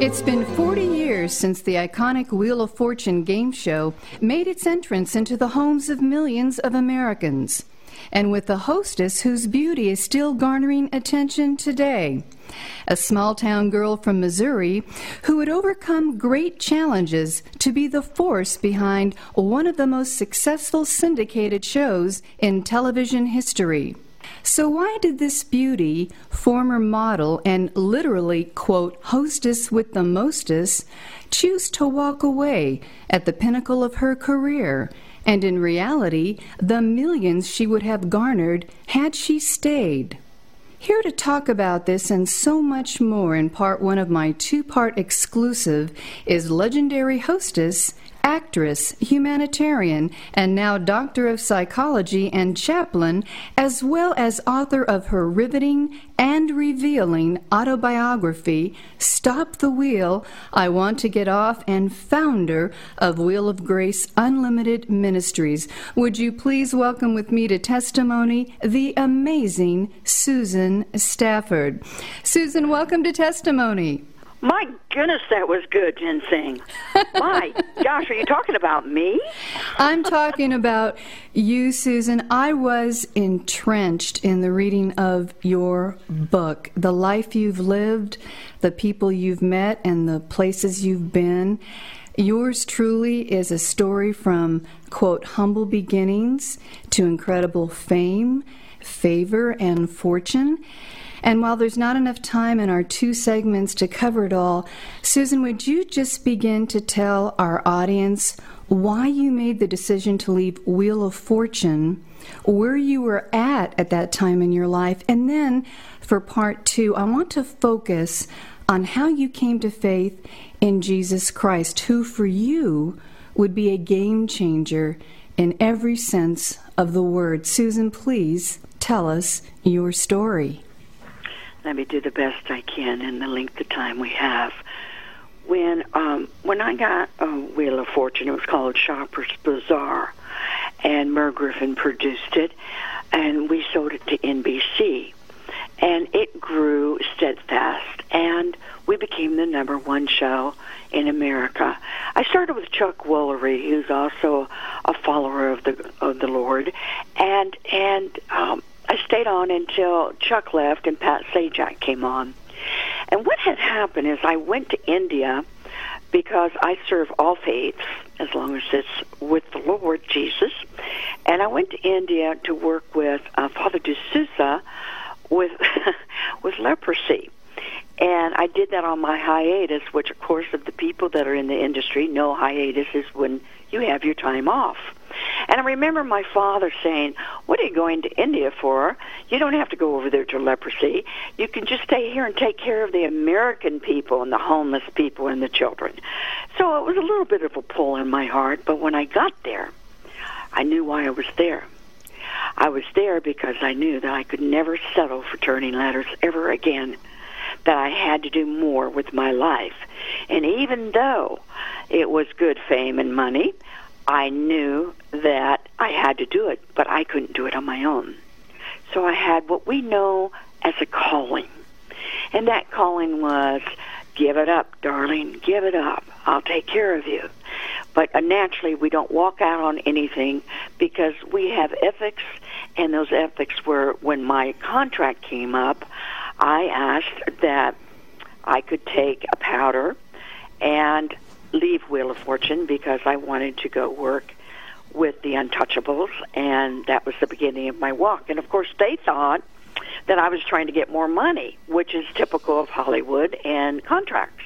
It's been 40 years since the iconic Wheel of Fortune game show made its entrance into the homes of millions of Americans. And with the hostess whose beauty is still garnering attention today. A small town girl from Missouri who had overcome great challenges to be the force behind one of the most successful syndicated shows in television history. So, why did this beauty, former model, and literally, quote, hostess with the mostest, choose to walk away at the pinnacle of her career? And in reality, the millions she would have garnered had she stayed. Here to talk about this and so much more in part one of my two part exclusive is legendary hostess actress, humanitarian, and now doctor of psychology and chaplain, as well as author of her riveting and revealing autobiography, Stop the Wheel, I Want to Get Off, and founder of Wheel of Grace Unlimited Ministries. Would you please welcome with me to testimony the amazing Susan Stafford? Susan, welcome to testimony. My goodness, that was good, Jensine. My gosh, are you talking about me? I'm talking about you, Susan. I was entrenched in the reading of your book, The Life You've Lived, the people you've met, and the places you've been. Yours truly is a story from, quote, humble beginnings to incredible fame, favor, and fortune. And while there's not enough time in our two segments to cover it all, Susan, would you just begin to tell our audience why you made the decision to leave Wheel of Fortune, where you were at at that time in your life, and then for part two, I want to focus on how you came to faith in Jesus Christ, who for you would be a game changer in every sense of the word. Susan, please tell us your story let me do the best I can in the length of time we have. When um, when I got a Wheel of Fortune, it was called Shoppers Bazaar, and Merv Griffin produced it, and we sold it to NBC, and it grew steadfast, and we became the number one show in America. I started with Chuck Woolery, who's also a follower of the of the Lord, and and um, I stayed on until Chuck left and Pat Sajak came on. And what had happened is I went to India because I serve all faiths as long as it's with the Lord Jesus. And I went to India to work with uh, Father D'Souza with with leprosy. And I did that on my hiatus, which, of course, of the people that are in the industry know hiatus is when you have your time off. And I remember my father saying, What are you going to India for? You don't have to go over there to leprosy. You can just stay here and take care of the American people and the homeless people and the children. So it was a little bit of a pull in my heart, but when I got there, I knew why I was there. I was there because I knew that I could never settle for turning letters ever again, that I had to do more with my life. And even though it was good fame and money, I knew that I had to do it, but I couldn't do it on my own. So I had what we know as a calling. And that calling was give it up, darling, give it up. I'll take care of you. But uh, naturally, we don't walk out on anything because we have ethics, and those ethics were when my contract came up, I asked that I could take a powder and leave Wheel of Fortune because I wanted to go work with the Untouchables, and that was the beginning of my walk. And of course, they thought that I was trying to get more money, which is typical of Hollywood and contracts.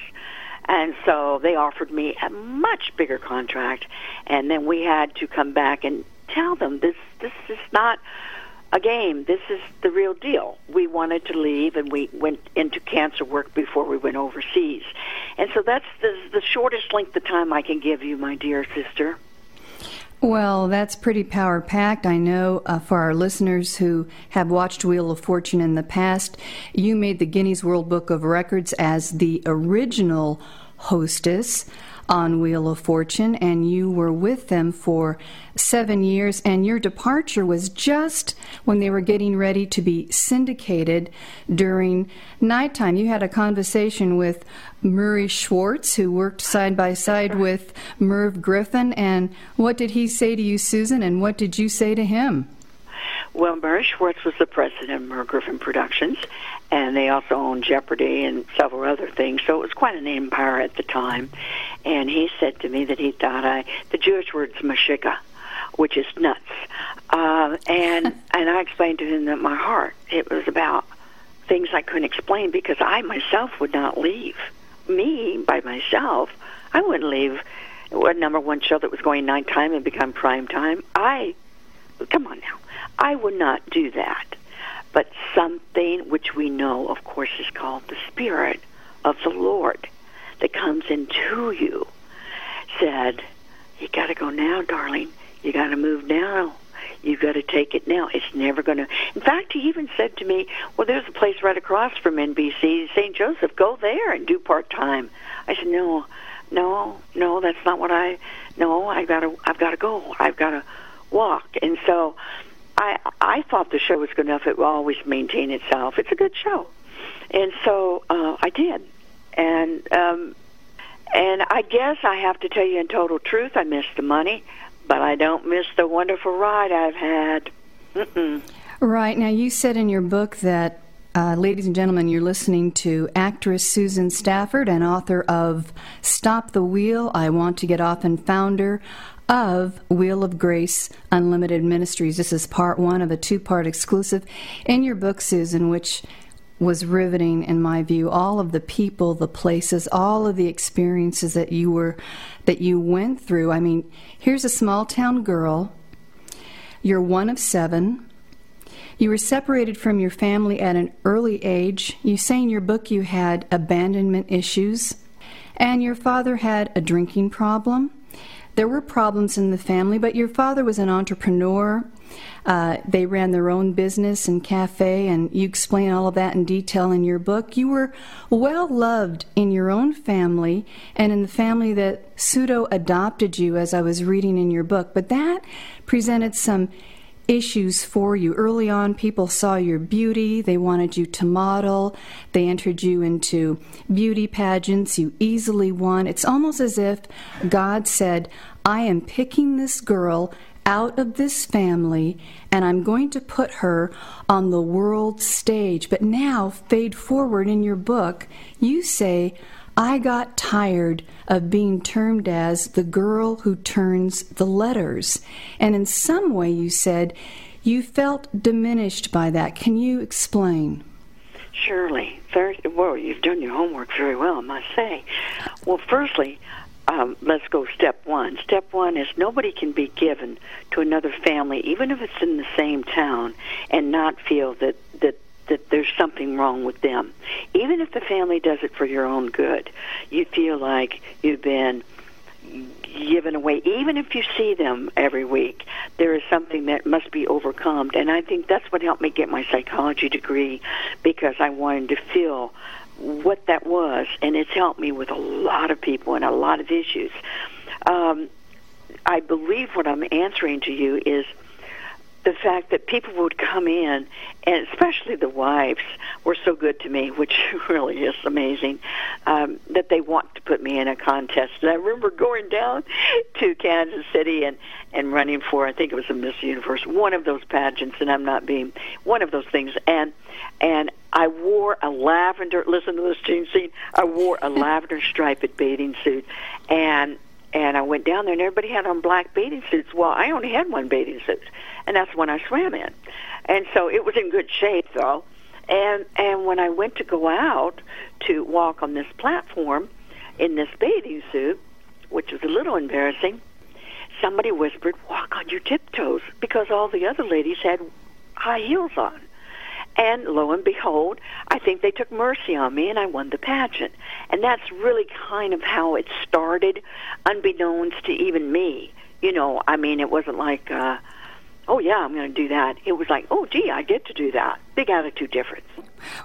And so they offered me a much bigger contract, and then we had to come back and tell them this this is not a game. This is the real deal. We wanted to leave, and we went into cancer work before we went overseas. And so that's the, the shortest length of time I can give you, my dear sister. Well, that's pretty power packed. I know uh, for our listeners who have watched Wheel of Fortune in the past, you made the Guinness World Book of Records as the original hostess on Wheel of Fortune, and you were with them for seven years. And your departure was just when they were getting ready to be syndicated during nighttime. You had a conversation with Murray Schwartz, who worked side by side with Merv Griffin. And what did he say to you, Susan, and what did you say to him? Well, Murray Schwartz was the president of Merv Griffin Productions, and they also owned Jeopardy and several other things. So it was quite an empire at the time. And he said to me that he thought I, the Jewish word's meshuga, which is nuts. Uh, and and I explained to him that my heart, it was about things I couldn't explain because I myself would not leave. Me by myself, I wouldn't leave a number one show that was going nine time and become prime time. I, come on now, I would not do that. But something which we know, of course, is called the Spirit of the Lord that comes into you said, You got to go now, darling. You got to move now. You've got to take it now. It's never going to. In fact, he even said to me, Well, there's a place right across from NBC, St. Joseph. Go there and do part time. I said, No, no, no, that's not what I. No, I gotta. I've got to go. I've got to walk. And so I I thought the show was good enough. It will always maintain itself. It's a good show, and so uh, I did, and um, and I guess I have to tell you in total truth, I miss the money, but I don't miss the wonderful ride I've had. Mm-mm. Right now, you said in your book that. Uh, ladies and gentlemen, you're listening to actress Susan Stafford and author of Stop the Wheel, I Want to Get Off, and founder of Wheel of Grace Unlimited Ministries. This is part one of a two part exclusive in your book, Susan, which was riveting in my view. All of the people the places all of the experiences that you were that you went through. I mean here's a small town girl. You're one of seven. You were separated from your family at an early age. You say in your book you had abandonment issues and your father had a drinking problem there were problems in the family, but your father was an entrepreneur. Uh, they ran their own business and cafe, and you explain all of that in detail in your book. You were well loved in your own family and in the family that pseudo adopted you, as I was reading in your book. But that presented some issues for you. Early on, people saw your beauty, they wanted you to model, they entered you into beauty pageants, you easily won. It's almost as if God said, I am picking this girl out of this family and I'm going to put her on the world stage. But now, fade forward in your book, you say, I got tired of being termed as the girl who turns the letters. And in some way, you said you felt diminished by that. Can you explain? Surely. Well. You've done your homework very well, I must say. Well, firstly, um, let's go step one. Step one is nobody can be given to another family, even if it's in the same town, and not feel that that that there's something wrong with them. Even if the family does it for your own good, you feel like you've been given away. Even if you see them every week, there is something that must be overcome. And I think that's what helped me get my psychology degree because I wanted to feel what that was, and it's helped me with a lot of people and a lot of issues. Um, I believe what I'm answering to you is the fact that people would come in, and especially the wives were so good to me, which really is amazing, um, that they want to put me in a contest. And I remember going down to Kansas City and and running for I think it was a Miss Universe, one of those pageants, and I'm not being one of those things, and and I wore a lavender. Listen to this, Jensine. I wore a lavender striped bathing suit, and and I went down there, and everybody had on black bathing suits. Well, I only had one bathing suit, and that's one I swam in, and so it was in good shape though. And and when I went to go out to walk on this platform in this bathing suit, which was a little embarrassing, somebody whispered, "Walk on your tiptoes," because all the other ladies had high heels on. And lo and behold, I think they took mercy on me and I won the pageant. And that's really kind of how it started, unbeknownst to even me. You know, I mean, it wasn't like, uh, oh yeah, I'm going to do that. It was like, oh gee, I get to do that. Big attitude difference.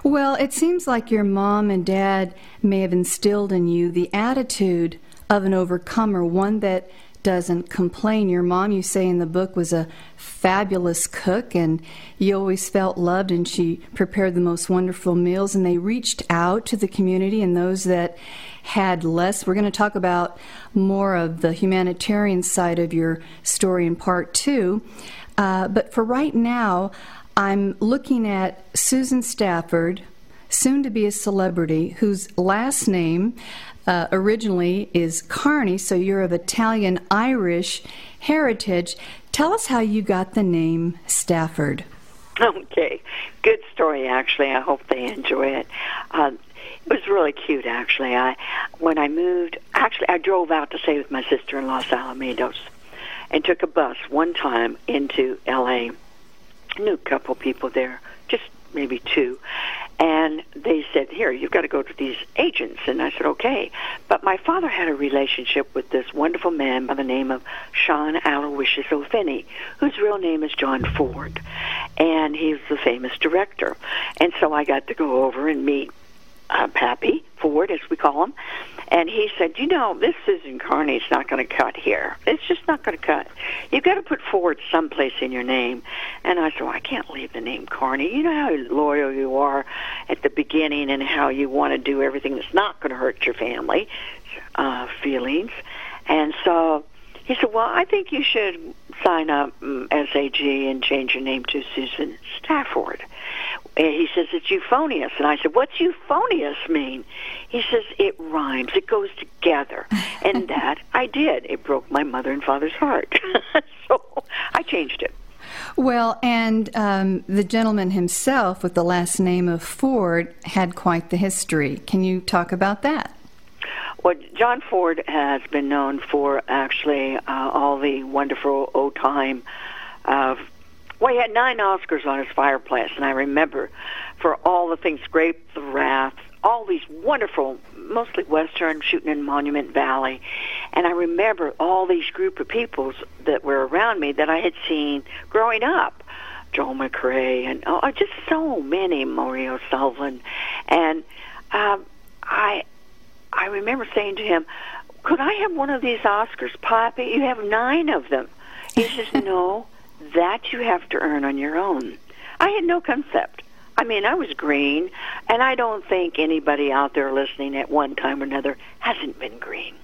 Well, it seems like your mom and dad may have instilled in you the attitude of an overcomer, one that doesn't complain. Your mom, you say in the book, was a fabulous cook, and you always felt loved, and she prepared the most wonderful meals, and they reached out to the community and those that had less. We're going to talk about more of the humanitarian side of your story in part two. Uh, but for right now, I'm looking at Susan Stafford, soon to be a celebrity, whose last name uh, originally is Carney, so you're of Italian Irish heritage. Tell us how you got the name Stafford. Okay, good story. Actually, I hope they enjoy it. Uh, it was really cute. Actually, I when I moved, actually, I drove out to stay with my sister in Los Alamitos, and took a bus one time into L.A. Knew a couple people there, just maybe two, and they said, Here, you've got to go to these agents. And I said, Okay. But my father had a relationship with this wonderful man by the name of Sean Aloysius O'Feeney, whose real name is John Ford. And he's the famous director. And so I got to go over and meet uh, Pappy Ford, as we call him, and he said, "You know, this Susan Carney's not going to cut here. It's just not going to cut. You've got to put Ford someplace in your name." And I said, well, "I can't leave the name Carney. You know how loyal you are at the beginning, and how you want to do everything that's not going to hurt your family uh, feelings." And so he said, "Well, I think you should sign up um, mm, SAG and change your name to Susan Stafford." And he says it's euphonious, and I said, "What's euphonious mean?" He says it rhymes, it goes together, and that I did. It broke my mother and father's heart, so I changed it. Well, and um, the gentleman himself, with the last name of Ford, had quite the history. Can you talk about that? Well, John Ford has been known for actually uh, all the wonderful old time. Uh, well, he had nine Oscars on his fireplace, and I remember for all the things, Grapes of Wrath, all these wonderful, mostly Western, shooting in Monument Valley. And I remember all these group of peoples that were around me that I had seen growing up. Joel McCrea and oh, just so many, Maureen O'Sullivan. And um, I I remember saying to him, "Could I have one of these Oscars, Pappy? You have nine of them." He says, "No, that you have to earn on your own." I had no concept. I mean, I was green, and I don't think anybody out there listening at one time or another hasn't been green.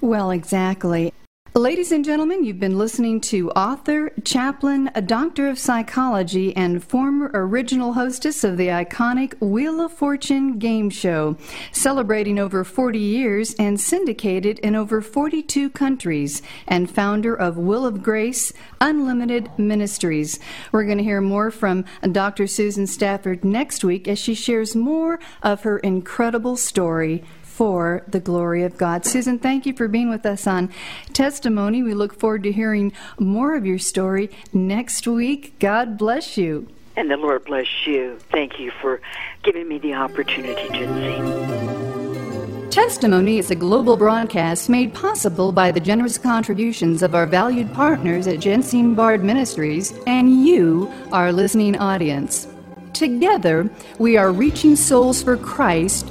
Well, exactly. Ladies and gentlemen, you've been listening to author, chaplain, a doctor of psychology, and former original hostess of the iconic Wheel of Fortune game show, celebrating over 40 years and syndicated in over 42 countries, and founder of Wheel of Grace Unlimited Ministries. We're going to hear more from Dr. Susan Stafford next week as she shares more of her incredible story for the glory of God. Susan, thank you for being with us on Testimony. We look forward to hearing more of your story next week. God bless you. And the Lord bless you. Thank you for giving me the opportunity, Jinsey. Testimony is a global broadcast made possible by the generous contributions of our valued partners at Jensine Bard Ministries and you, our listening audience. Together, we are reaching souls for Christ